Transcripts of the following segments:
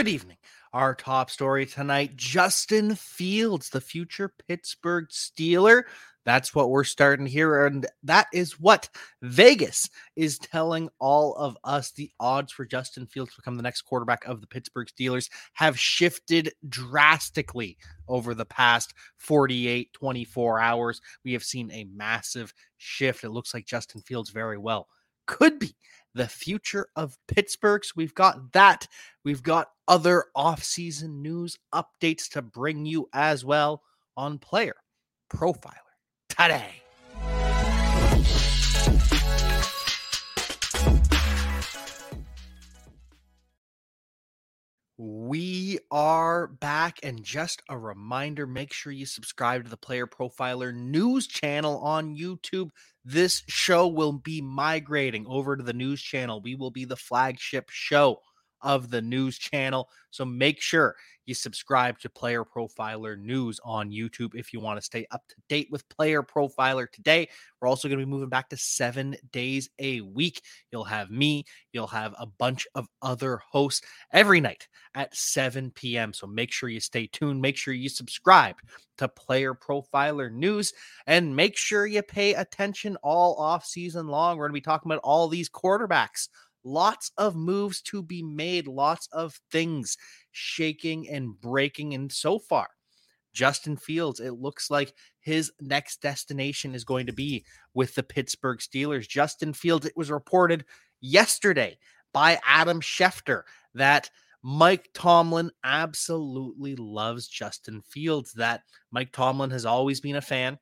Good evening. Our top story tonight Justin Fields, the future Pittsburgh Steeler. That's what we're starting here. And that is what Vegas is telling all of us. The odds for Justin Fields to become the next quarterback of the Pittsburgh Steelers have shifted drastically over the past 48, 24 hours. We have seen a massive shift. It looks like Justin Fields very well could be the future of Pittsburgh. So we've got that. We've got other offseason news updates to bring you as well on Player Profiler today. Are back, and just a reminder make sure you subscribe to the Player Profiler news channel on YouTube. This show will be migrating over to the news channel. We will be the flagship show of the news channel. So make sure you subscribe to Player Profiler News on YouTube if you want to stay up to date with Player Profiler today. We're also going to be moving back to seven days a week. You'll have me, you'll have a bunch of other hosts every night at 7 p.m. So make sure you stay tuned. Make sure you subscribe to Player Profiler News and make sure you pay attention all off season long. We're going to be talking about all these quarterbacks lots of moves to be made, lots of things shaking and breaking. And so far, Justin Fields, it looks like his next destination is going to be with the Pittsburgh Steelers. Justin Fields, it was reported yesterday by Adam Schefter that Mike Tomlin absolutely loves Justin Fields, that Mike Tomlin has always been a fan.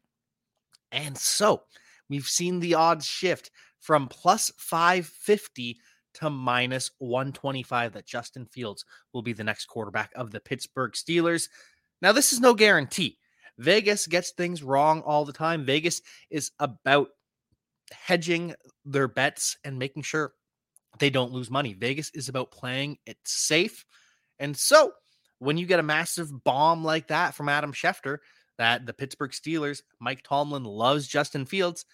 And so we've seen the odds shift from plus 550 to minus 125 that Justin Fields will be the next quarterback of the Pittsburgh Steelers. Now, this is no guarantee. Vegas gets things wrong all the time. Vegas is about hedging their bets and making sure they don't lose money. Vegas is about playing it safe. And so, when you get a massive bomb like that from Adam Schefter, that the Pittsburgh Steelers, Mike Tomlin loves Justin Fields,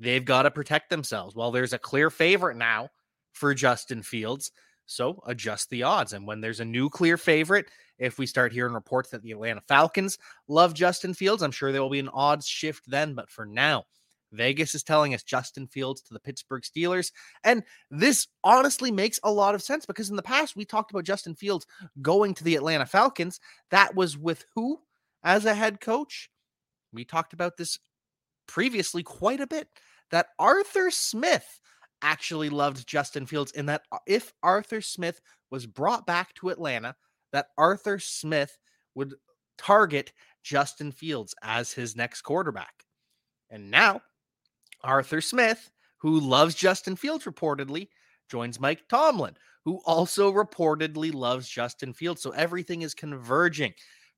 they've got to protect themselves. Well, there's a clear favorite now for Justin Fields. So adjust the odds. And when there's a new clear favorite, if we start hearing reports that the Atlanta Falcons love Justin Fields, I'm sure there will be an odds shift then. But for now, Vegas is telling us Justin Fields to the Pittsburgh Steelers. And this honestly makes a lot of sense because in the past, we talked about Justin Fields going to the Atlanta Falcons. That was with who as a head coach? We talked about this previously quite a bit. That Arthur Smith actually loved Justin Fields and that uh, if Arthur Smith was brought back to Atlanta, that Arthur Smith would target Justin Fields as his next quarterback. And now Arthur Smith, who loves Justin Fields reportedly, joins Mike Tomlin, who also reportedly loves Justin Fields. So everything is converging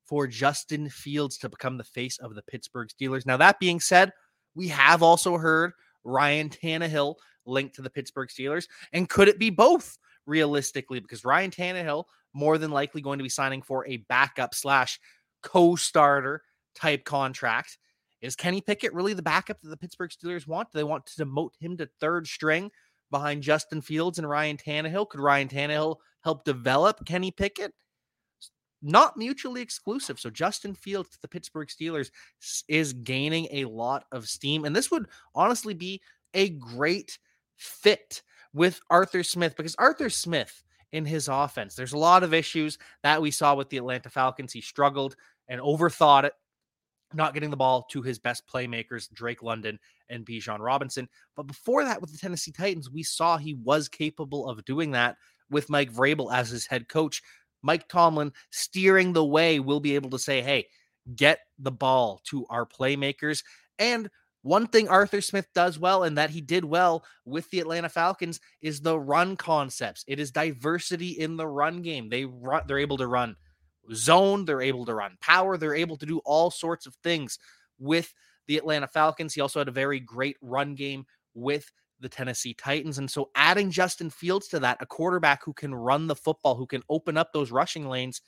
for Justin Fields to become the face of the Pittsburgh Steelers. Now, that being said, we have also heard Ryan Tannehill linked to the Pittsburgh Steelers? And could it be both realistically? Because Ryan Tannehill more than likely going to be signing for a backup slash co-starter type contract. Is Kenny Pickett really the backup that the Pittsburgh Steelers want? Do they want to demote him to third string behind Justin Fields and Ryan Tannehill? Could Ryan Tannehill help develop Kenny Pickett? Not mutually exclusive. So Justin Fields the Pittsburgh Steelers is gaining a lot of steam. And this would honestly be a great fit with Arthur Smith because Arthur Smith in his offense, there's a lot of issues that we saw with the Atlanta Falcons. He struggled and overthought it, not getting the ball to his best playmakers, Drake London and Bijan Robinson. But before that, with the Tennessee Titans, we saw he was capable of doing that with Mike Vrabel as his head coach. Mike Tomlin steering the way will be able to say, hey, get the ball to our playmakers. And one thing Arthur Smith does well and that he did well with the Atlanta Falcons is the run concepts. It is diversity in the run game. They run, they're able to run zone, they're able to run power, they're able to do all sorts of things with the Atlanta Falcons. He also had a very great run game with the Tennessee Titans. And so adding Justin Fields to that, a quarterback who can run the football, who can open up those rushing lanes,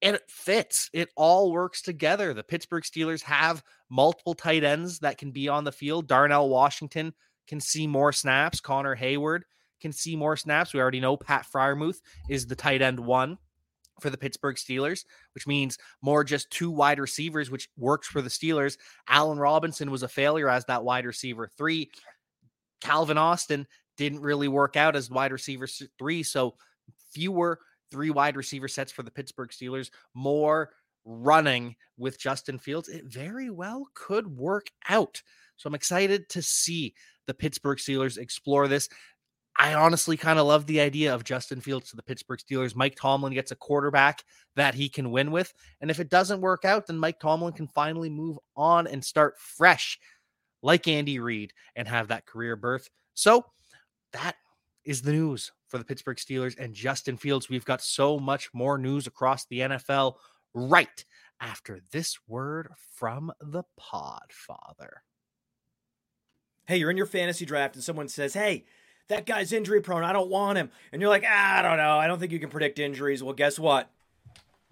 it fits. It all works together. The Pittsburgh Steelers have multiple tight ends that can be on the field. Darnell Washington can see more snaps. Connor Heyward can see more snaps. We already know Pat Freiermuth is the tight end one for the Pittsburgh Steelers, which means more just two wide receivers, which works for the Steelers. Allen Robinson was a failure as that wide receiver three. Calvin Austin didn't really work out as wide receiver three. So fewer three wide receiver sets for the Pittsburgh Steelers, more running with Justin Fields. It very well could work out. So I'm excited to see the Pittsburgh Steelers explore this. I honestly kind of love the idea of Justin Fields to the Pittsburgh Steelers. Mike Tomlin gets a quarterback that he can win with. And if it doesn't work out, then Mike Tomlin can finally move on and start fresh like Andy Reid and have that career birth. So that is the news for the Pittsburgh Steelers and Justin Fields. We've got so much more news across the NFL right after this word from the Podfather. Hey, you're in your fantasy draft and someone says, Hey, that guy's injury prone. I don't want him. And you're like, ah, I don't know. I don't think you can predict injuries. Well, guess what?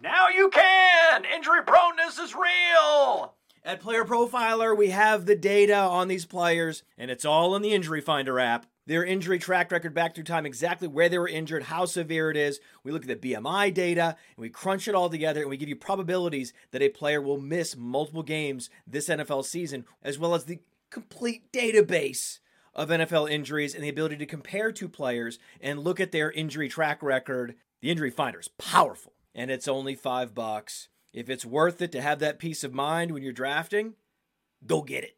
Now you can! Injury proneness is real! At Player Profiler, we have the data on these players, and it's all in the Injury Finder app. Their injury track record back through time, exactly where they were injured, how severe it is. We look at the BMI data and we crunch it all together and we give you probabilities that a player will miss multiple games this NFL season, as well as the complete database of NFL injuries and the ability to compare two players and look at their injury track record. The injury finder is powerful and it's only five bucks. If it's worth it to have that peace of mind when you're drafting, go get it.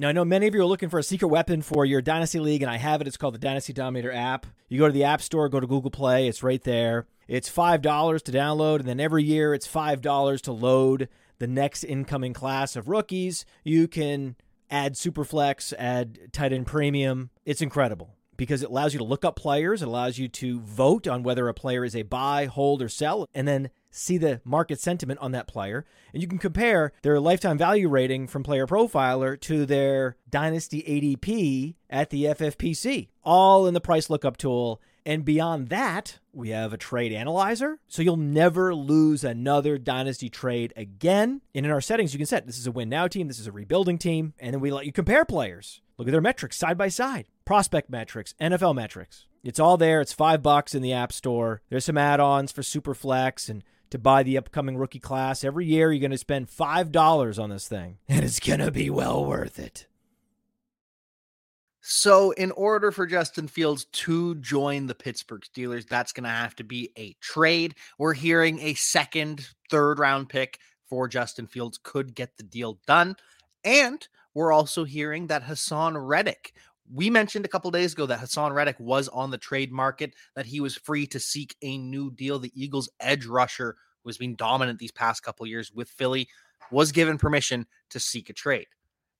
Now, I know many of you are looking for a secret weapon for your Dynasty League, and I have it. It's called the Dynasty Dominator app. You go to the App Store, go to Google Play, it's right there. It's $5 to download, and then every year it's $5 to load the next incoming class of rookies. You can add Superflex, add tight end premium. It's incredible because it allows you to look up players, it allows you to vote on whether a player is a buy, hold, or sell, and then see the market sentiment on that player. And you can compare their lifetime value rating from Player Profiler to their Dynasty ADP at the FFPC, all in the price lookup tool. And beyond that, we have a trade analyzer. So you'll never lose another dynasty trade again. And in our settings, you can set this is a win now team, this is a rebuilding team. And then we let you compare players. Look at their metrics side by side prospect metrics, NFL metrics. It's all there. It's five bucks in the App Store. There's some add ons for Superflex and to buy the upcoming rookie class. Every year, you're going to spend $5 on this thing, and it's going to be well worth it. So, in order for Justin Fields to join the Pittsburgh Steelers, that's going to have to be a trade. We're hearing a second, third round pick for Justin Fields could get the deal done. And we're also hearing that Haason Reddick. We mentioned a couple days ago that Haason Reddick was on the trade market, that he was free to seek a new deal. The Eagles' edge rusher, who has been dominant these past couple years with Philly, was given permission to seek a trade.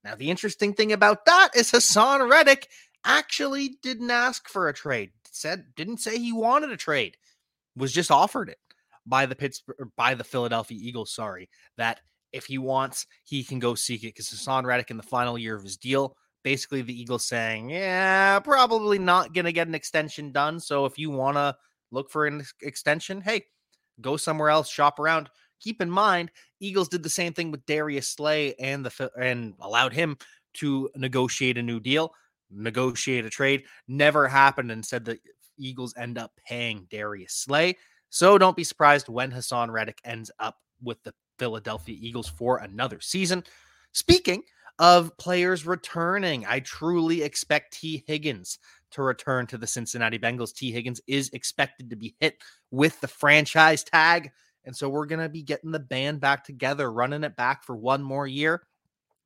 Now, the interesting thing about that is Haason Reddick actually didn't ask for a trade. Said didn't say he wanted a trade. Was just offered it by the Pittsburgh by the Philadelphia Eagles. Sorry, that if he wants, he can go seek it because Haason Reddick in the final year of his deal. Basically, the Eagles saying, "Yeah, probably not gonna get an extension done. So if you want to look for an extension, hey, go somewhere else, shop around." Keep in mind, Eagles did the same thing with Darius Slay and the and allowed him to negotiate a new deal, negotiate a trade. Never happened, and said the Eagles end up paying Darius Slay. So don't be surprised when Haason Reddick ends up with the Philadelphia Eagles for another season. Speaking of players returning, I truly expect Tee Higgins to return to the Cincinnati Bengals. Tee Higgins is expected to be hit with the franchise tag and so we're going to be getting the band back together, running it back for one more year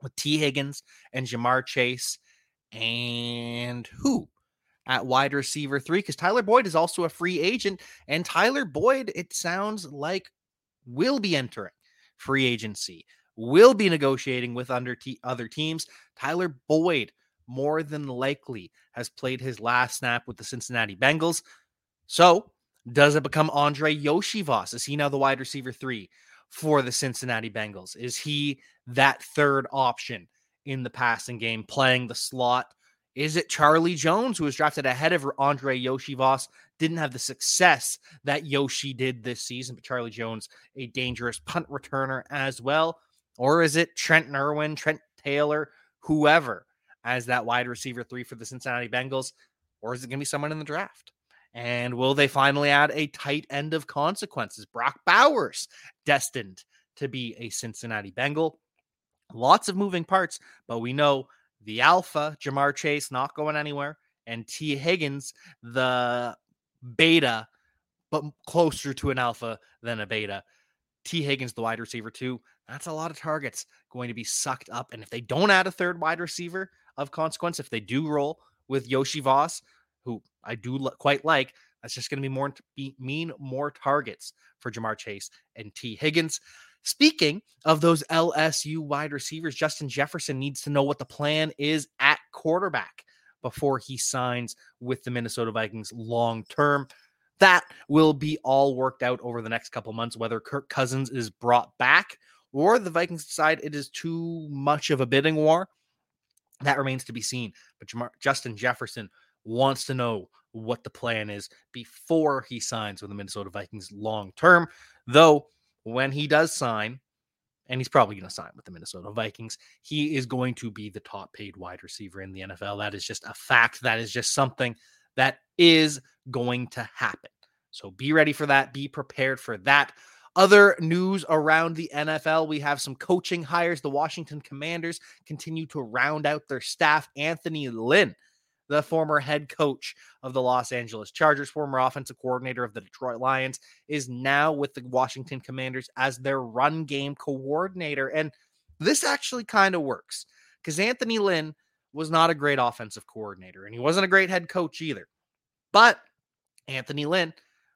with Tee Higgins and Ja'Marr Chase and who at wide receiver three because Tyler Boyd is also a free agent. And Tyler Boyd, it sounds like, will be entering free agency, will be negotiating with under te- other teams. Tyler Boyd, more than likely, has played his last snap with the Cincinnati Bengals. So does it become Andrei Iosivas? Is he now the wide receiver three for the Cincinnati Bengals? Is he that third option in the passing game, playing the slot? Is it Charlie Jones, who was drafted ahead of Andrei Iosivas, didn't have the success that Yoshi did this season, but Charlie Jones, a dangerous punt returner as well? Or is it Trent Irwin, Trent Taylor, whoever, as that wide receiver three for the Cincinnati Bengals? or is it going to be someone in the draft? And will they finally add a tight end of consequences? Brock Bowers destined to be a Cincinnati Bengal. Lots of moving parts, but we know the alpha, Ja'Marr Chase, not going anywhere, and Tee Higgins, the beta, but closer to an alpha than a beta. Tee Higgins, the wide receiver, too. That's a lot of targets going to be sucked up. And if they don't add a third wide receiver of consequence, if they do roll with Yoshi Voss, who I do l- quite like, that's just going to be more be, mean more targets for Ja'Marr Chase and Tee Higgins. Speaking of those LSU wide receivers, Justin Jefferson needs to know what the plan is at quarterback before he signs with the Minnesota Vikings long term. That will be all worked out over the next couple months, whether Kirk Cousins is brought back or the Vikings decide it is too much of a bidding war. That remains to be seen. But Justin Jefferson wants to know what the plan is before he signs with the Minnesota Vikings long term. Though, when he does sign, and he's probably going to sign with the Minnesota Vikings, he is going to be the top paid wide receiver in the NFL. That is just a fact. That is just something that is going to happen. So be ready for that. Be prepared for that. Other news around the NFL we have some coaching hires. The Washington Commanders continue to round out their staff. Anthony Lynn the former head coach of the Los Angeles Chargers, former offensive coordinator of the Detroit Lions, is now with the Washington Commanders as their run game coordinator. And this actually kind of works because Anthony Lynn was not a great offensive coordinator and he wasn't a great head coach either. But Anthony Lynn,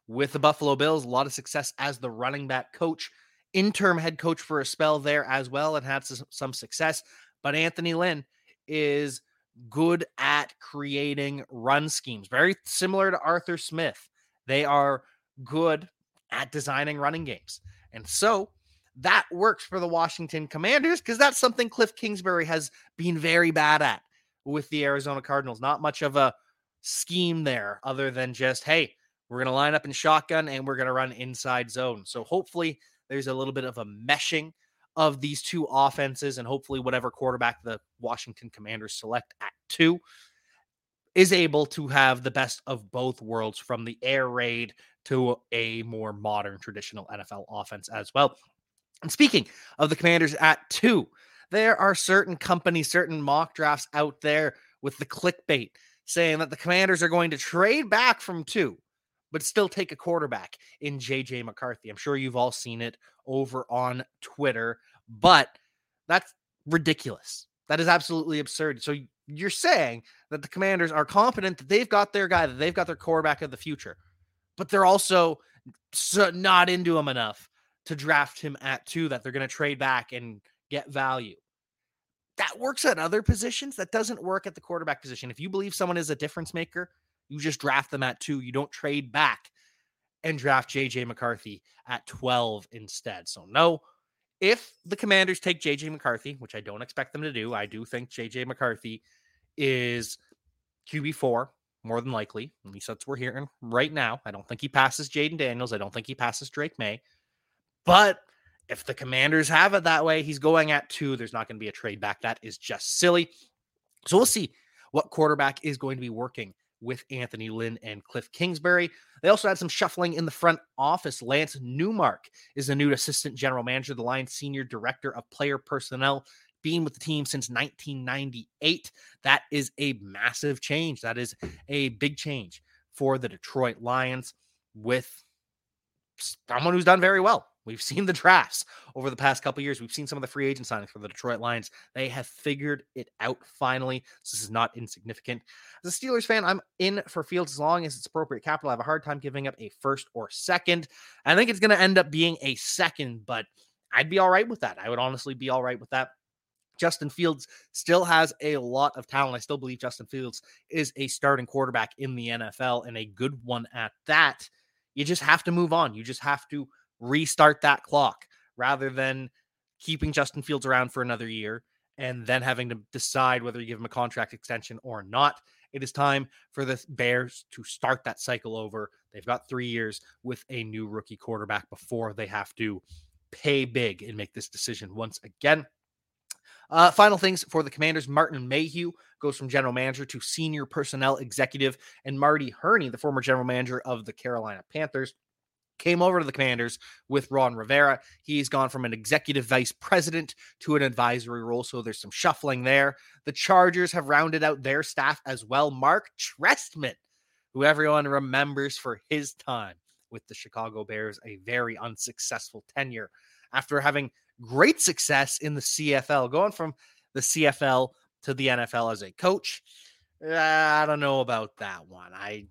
with the Buffalo Bills, a lot of success as the running back coach, interim head coach for a spell there as well, and had some success. But Anthony Lynn is good at creating run schemes, very similar to Arthur Smith. They are good at designing running games. And so that works for the Washington Commanders because that's something Cliff Kingsbury has been very bad at with the Arizona Cardinals. Not much of a scheme there other than just, hey, we're going to line up in shotgun and we're going to run inside zone. So hopefully there's a little bit of a meshing of these two offenses, and hopefully, whatever quarterback the Washington Commanders select at two is able to have the best of both worlds from the air raid to a more modern traditional NFL offense as well. And speaking of the Commanders at two, there are certain companies, certain mock drafts out there with the clickbait saying that the Commanders are going to trade back from two, but still take a quarterback in JJ McCarthy. I'm sure you've all seen it over on Twitter, but that's ridiculous. That is absolutely absurd. So you're saying that the commanders are confident that they've got their guy, that they've got their quarterback of the future, but they're also not into him enough to draft him at two, that they're going to trade back and get value. That works at other positions. That doesn't work at the quarterback position. If you believe someone is a difference maker, you just draft them at two. You don't trade back and draft JJ McCarthy at 12 instead. So, no, if the commanders take JJ McCarthy, which I don't expect them to do, I do think JJ McCarthy is QB4 more than likely. At least that's what we're hearing right now. I don't think he passes Jayden Daniels. I don't think he passes Drake Maye. But if the commanders have it that way, he's going at two. There's not going to be a trade back. That is just silly. So we'll see what quarterback is going to be working with Anthony Lynn and Cliff Kingsbury. They also had some shuffling in the front office. Lance Newmark is the new assistant general manager, the Lions senior director of player personnel, being with the team since 1998. That is a massive change. That is a big change for the Detroit Lions with someone who's done very well We've seen the drafts over the past couple years. We've seen some of the free agent signings for the Detroit Lions. They have figured it out finally. This is not insignificant. As a Steelers fan, I'm in for Fields as long as it's appropriate capital. I have a hard time giving up a first or second. I think it's going to end up being a second, but I'd be all right with that. I would honestly be all right with that. Justin Fields still has a lot of talent. I still believe Justin Fields is a starting quarterback in the NFL and a good one at that. You just have to move on. You just have to restart that clock rather than keeping Justin Fields around for another year and then having to decide whether you give him a contract extension or not. It is time for the Bears to start that cycle over. They've got three years with a new rookie quarterback before they have to pay big and make this decision once again. Uh, final things for the Commanders: Martin Mayhew goes from general manager to senior personnel executive. And Marty Hurney, the former general manager of the Carolina Panthers, came over to the Commanders with Ron Rivera. He's gone from an executive vice president to an advisory role, so there's some shuffling there. The Chargers have rounded out their staff as well. Mark Trestman, who everyone remembers for his time with the Chicago Bears, a very unsuccessful tenure after having great success in the CFL, going from the CFL to the NFL as a coach. Uh, I don't know about that one. I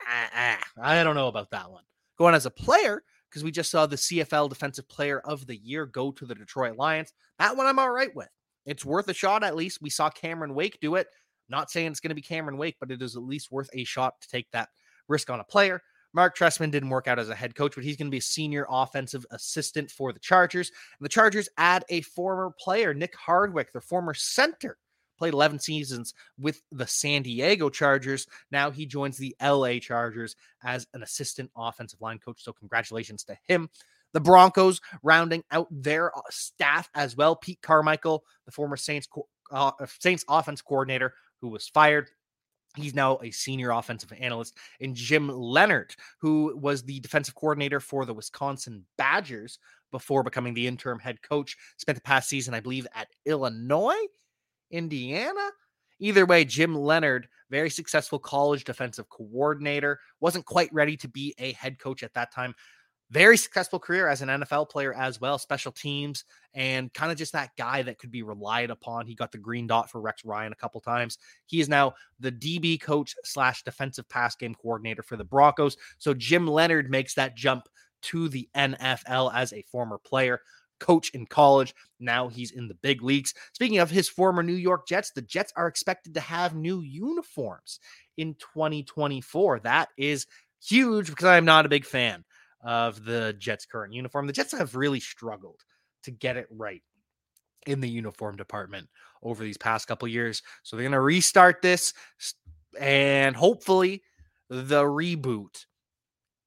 I, I, I don't know about that one going as a player because we just saw the CFL Defensive Player of the Year go to the Detroit Lions. That one I'm all right with. It's worth a shot at least. We saw Cameron Wake do it. Not saying it's going to be Cameron Wake, but it is at least worth a shot to take that risk on a player. Mark Trestman didn't work out as a head coach, but he's going to be a senior offensive assistant for the Chargers. And the Chargers add a former player, Nick Hardwick, their former center, played 11 seasons with the San Diego Chargers. Now he joins the LA Chargers as an assistant offensive line coach. So, congratulations to him. The Broncos rounding out their uh, staff as well. Pete Carmichael, the former Saints uh, Saints offense coordinator, who was fired. He's now a senior offensive analyst. And Jim Leonhard, who was the defensive coordinator for the Wisconsin Badgers before becoming the interim head coach, spent the past season, I believe, at Illinois. Indiana. Either way, Jim Leonhard, very successful college defensive coordinator, wasn't quite ready to be a head coach at that time. Very successful career as an NFL player as well, special teams, and kind of just that guy that could be relied upon. He got the green dot for Rex Ryan a couple times. He is now the DB coach slash defensive pass game coordinator for the Broncos. So Jim Leonhard makes that jump to the NFL as a former player coach in college. Now he's in the big leagues. Speaking of his former New York Jets, the Jets are expected to have new uniforms in 2024. That is huge because I'm not a big fan of the Jets' current uniform. The Jets have really struggled to get it right in the uniform department over these past couple years. So they're going to restart this and hopefully the reboot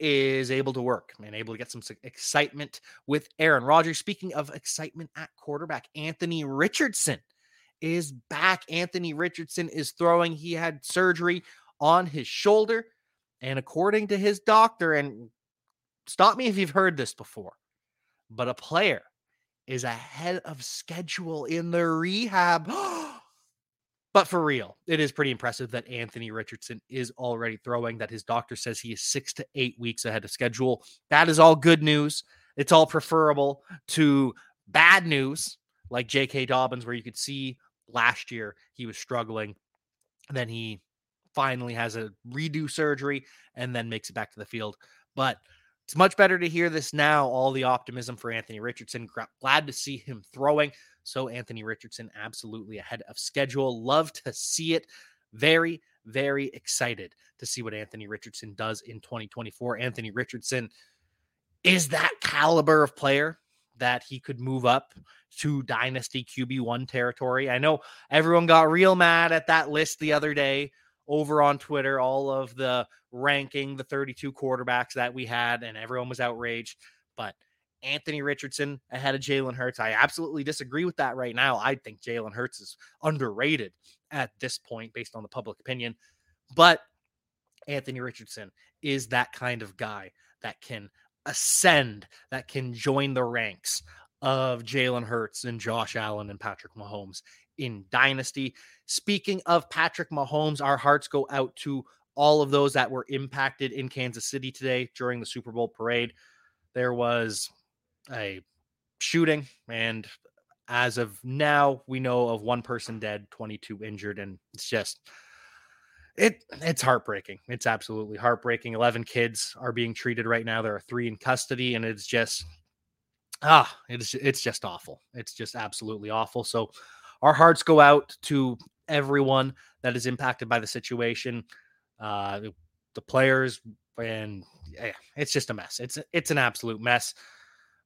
is able to work and able to get some excitement with Aaron Rodgers. Speaking of excitement at quarterback, Anthony Richardson is back. Anthony Richardson is throwing. He had surgery on his shoulder. And according to his doctor, and stop me if you've heard this before, but a player is ahead of schedule in the rehab. But for real, it is pretty impressive that Anthony Richardson is already throwing, that his doctor says he is six to eight weeks ahead of schedule. That is all good news. It's all preferable to bad news like J.K. Dobbins, where you could see last year he was struggling. Then he finally has a redo surgery and then makes it back to the field. But it's much better to hear this now. All the optimism for Anthony Richardson. Glad to see him throwing. So Anthony Richardson absolutely ahead of schedule. Love to see it. Very, very excited to see what Anthony Richardson does in 2024. Anthony Richardson is that caliber of player that he could move up to dynasty QB1 territory. I know everyone got real mad at that list the other day over on Twitter, all of the ranking the 32 quarterbacks that we had, and everyone was outraged. But Anthony Richardson ahead of Jalen Hurts. I absolutely disagree with that right now. I think Jalen Hurts is underrated at this point based on the public opinion. But Anthony Richardson is that kind of guy that can ascend, that can join the ranks of Jalen Hurts and Josh Allen and Patrick Mahomes in Dynasty. Speaking of Patrick Mahomes, our hearts go out to all of those that were impacted in Kansas City today during the Super Bowl parade. There was a shooting, and as of now, we know of one person dead, 22 injured, and it's just it it's heartbreaking. It's absolutely heartbreaking. 11 kids are being treated right now. There are three in custody, and it's just ah, it's it's just awful. It's just absolutely awful. So our hearts go out to everyone that is impacted by the situation. Uh, the, players and yeah, it's just a mess. It's it's an absolute mess.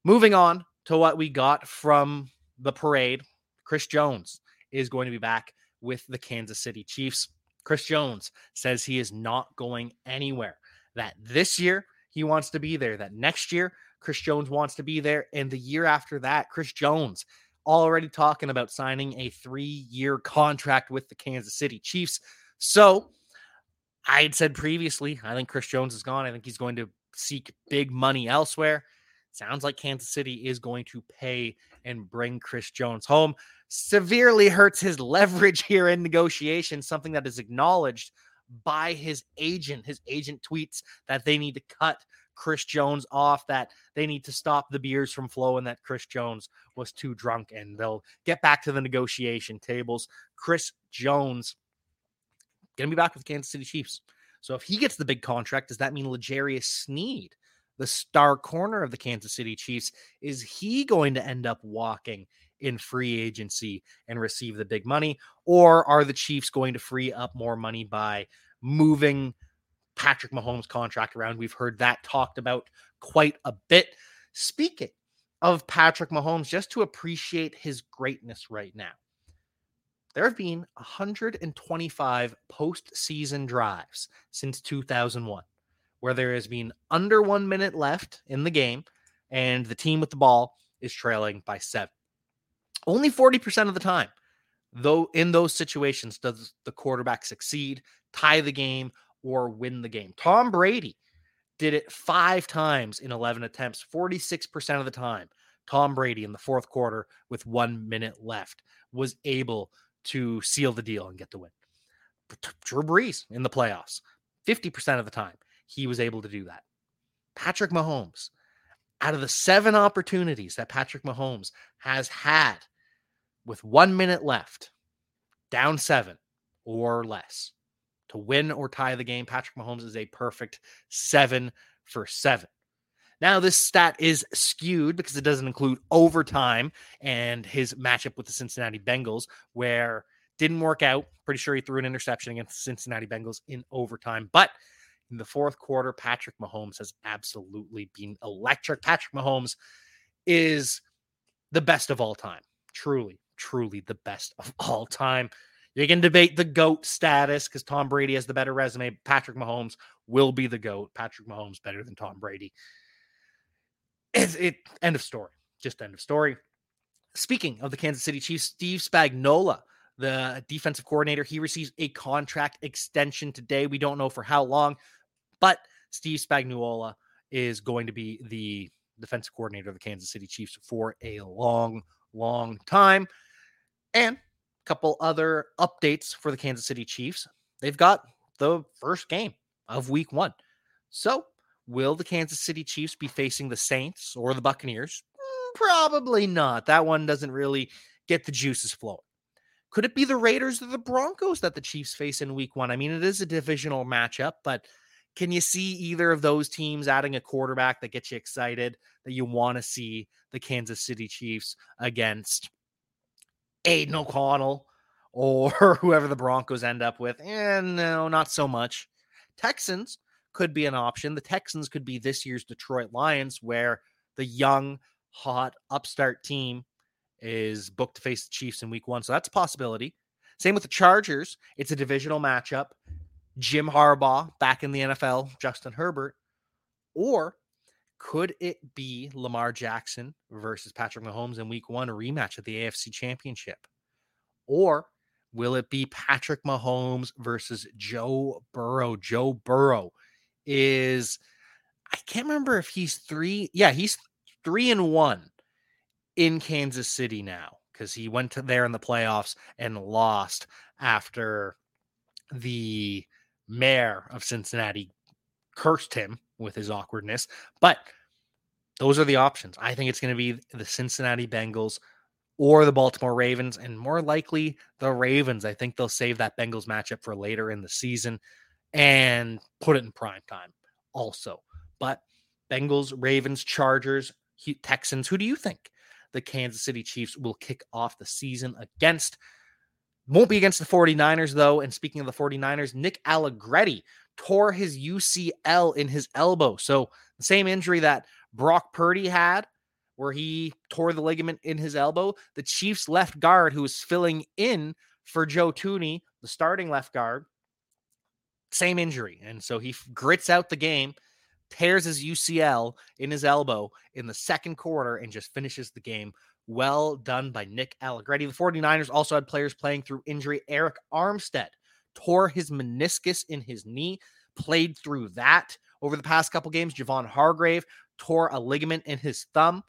Moving on to what we got from the parade, Chris Jones is going to be back with the Kansas City Chiefs. Chris Jones says he is not going anywhere. That this year he wants to be there, that next year Chris Jones wants to be there, and the year after that, Chris Jones already talking about signing a three year contract with the Kansas City Chiefs. So I had said previously, I think Chris Jones is gone. I think he's going to seek big money elsewhere. Sounds like Kansas City is going to pay and bring Chris Jones home. Severely hurts his leverage here in negotiations, something that is acknowledged by his agent. His agent tweets that they need to cut Chris Jones off, that they need to stop the beers from flowing, that Chris Jones was too drunk, and they'll get back to the negotiation tables. Chris Jones going to be back with the Kansas City Chiefs. So if he gets the big contract, does that mean L'Jarius Sneed, the star corner of the Kansas City Chiefs, is he going to end up walking in free agency and receive the big money? Or are the Chiefs going to free up more money by moving Patrick Mahomes' contract around? We've heard that talked about quite a bit. Speaking of Patrick Mahomes, just to appreciate his greatness right now, there have been 125 postseason drives since 2001 where there has been under one minute left in the game and the team with the ball is trailing by seven. Only 40% of the time, though, in those situations, does the quarterback succeed, tie the game, or win the game. Tom Brady did it five times in 11 attempts, 46% of the time. Tom Brady in the fourth quarter with one minute left was able to seal the deal and get the win. Drew Brees in the playoffs, 50% of the time, he was able to do that. Patrick Mahomes, out of the seven opportunities that Patrick Mahomes has had with one minute left, down seven or less, to win or tie the game, Patrick Mahomes is a perfect seven for seven. Now, this stat is skewed because it doesn't include overtime and his matchup with the Cincinnati Bengals, where didn't work out. Pretty sure he threw an interception against the Cincinnati Bengals in overtime. But in the fourth quarter, Patrick Mahomes has absolutely been electric. Patrick Mahomes is the best of all time. Truly, truly the best of all time. You can debate the GOAT status because Tom Brady has the better resume. Patrick Mahomes will be the GOAT. Patrick Mahomes better than Tom Brady. It's, it end of story. Just end of story. Speaking of the Kansas City Chiefs, Steve Spagnuolo, the defensive coordinator, he receives a contract extension today. We don't know for how long, but Steve Spagnuolo is going to be the defensive coordinator of the Kansas City Chiefs for a long, long time. And couple other updates for the Kansas City Chiefs. They've got the first game of week one. So Will the Kansas City Chiefs be facing the Saints or the Buccaneers? Mm, probably not. That one doesn't really get the juices flowing. Could it be the Raiders or the Broncos that the Chiefs face in week one? I mean, it is a divisional matchup, but can you see either of those teams adding a quarterback that gets you excited that you want to see the Kansas City Chiefs against Aidan O'Connell or whoever the Broncos end up with? And eh, no, not so much. Texans, could be an option. The Texans could be this year's Detroit Lions, where the young, hot, upstart team is booked to face the Chiefs in week one. So that's a possibility. Same with the Chargers. It's a divisional matchup. Jim Harbaugh back in the NFL, Justin Herbert. Or could it be Lamar Jackson versus Patrick Mahomes in week one, rematch at the AFC Championship? Or will it be Patrick Mahomes versus Joe Burrow? Joe Burrow is I can't remember if he's three. Yeah, he's three and one in Kansas City now because he went there in the playoffs and lost after the mayor of Cincinnati cursed him with his awkwardness. But those are the options. I think it's going to be the Cincinnati Bengals or the Baltimore Ravens, and more likely the Ravens. I think they'll save that Bengals matchup for later in the season and put it in prime time also. But Bengals, Ravens, Chargers, Texans, who do you think the Kansas City Chiefs will kick off the season against? Won't be against the 49ers, though. And speaking of the 49ers, Nick Allegretti tore his UCL in his elbow. So the same injury that Brock Purdy had, where he tore the ligament in his elbow. The Chiefs left guard, who was filling in for Joe Thuney, the starting left guard, same injury. And so he grits out the game, tears his UCL in his elbow in the second quarter, and just finishes the game Well done by Nick Allegretti. The 49ers also had players playing through injury. Arik Armstead tore his meniscus in his knee, played through that over the past couple games. Javon Hargrave tore a ligament in his thumb,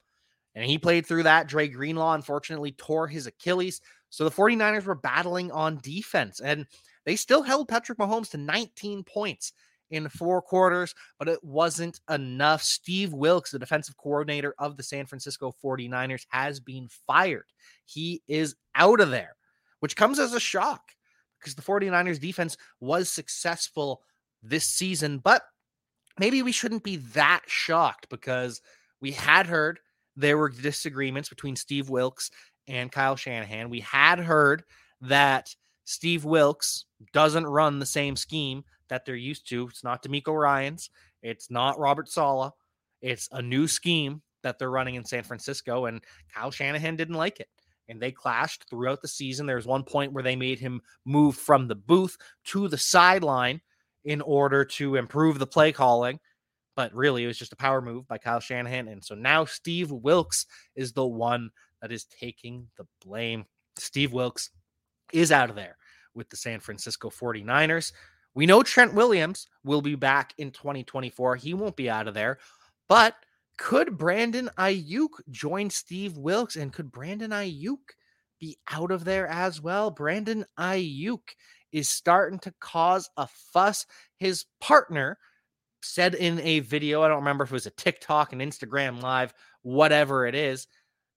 and he played through that. Dre Greenlaw, unfortunately, tore his Achilles. So the 49ers were battling on defense, and they still held Patrick Mahomes to 19 points in four quarters, but it wasn't enough. Steve Wilks, the defensive coordinator of the San Francisco 49ers, has been fired. He is out of there, which comes as a shock because the 49ers defense was successful this season, but maybe we shouldn't be that shocked because we had heard there were disagreements between Steve Wilks and Kyle Shanahan. We had heard that Steve Wilks doesn't run the same scheme that they're used to. It's not DeMeco Ryans. It's not Robert Saleh. It's a new scheme that they're running in San Francisco, and Kyle Shanahan didn't like it. And they clashed throughout the season. There's one point where they made him move from the booth to the sideline in order to improve the play calling. But really, it was just a power move by Kyle Shanahan. And so now Steve Wilks is the one that is taking the blame. Steve Wilks is out of there with the San Francisco 49ers. We know Trent Williams will be back in 2024. He won't be out of there. But could Brandon Aiyuk join Steve Wilks? And could Brandon Aiyuk be out of there as well? Brandon Aiyuk is starting to cause a fuss. His partner said in a video, I don't remember if it was a TikTok, an Instagram live, whatever it is,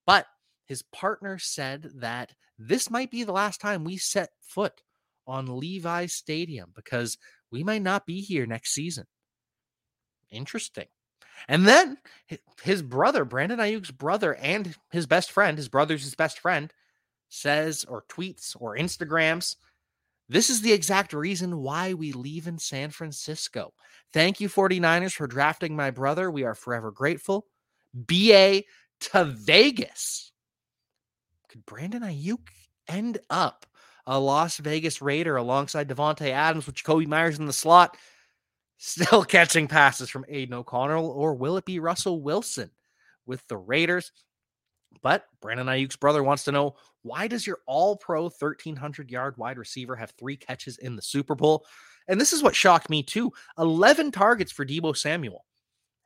but his partner said that this might be the last time we set foot on Levi Stadium because we might not be here next season. Interesting. And then his brother, Brandon Aiyuk's brother, and his best friend, his brother's his best friend, says or tweets or Instagrams, this is the exact reason why we leave in San Francisco. Thank you, 49ers, for drafting my brother. We are forever grateful. BA to Vegas. Could Brandon Aiyuk end up a Las Vegas Raider alongside Davante Adams with Jakobi Meyers in the slot, still catching passes from Aidan O'Connell, or will it be Russell Wilson with the Raiders? But Brandon Aiyuk's brother wants to know why does your all pro 1300 yard wide receiver have three catches in the Super Bowl? And this is what shocked me too 11 targets for Deebo Samuel.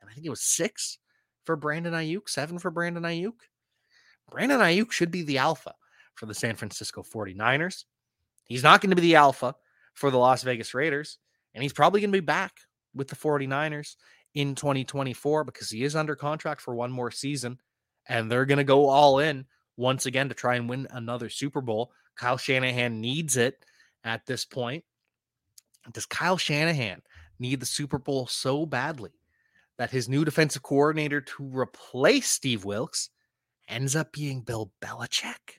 And I think it was six for Brandon Aiyuk, seven for Brandon Aiyuk. Brandon Aiyuk should be the alpha for the San Francisco 49ers. He's not going to be the alpha for the Las Vegas Raiders, and he's probably going to be back with the 49ers in 2024 because he is under contract for one more season, and they're going to go all in once again to try and win another Super Bowl. Kyle Shanahan needs it at this point. Does Kyle Shanahan need the Super Bowl so badly that his new defensive coordinator to replace Steve Wilks ends up being Bill Belichick?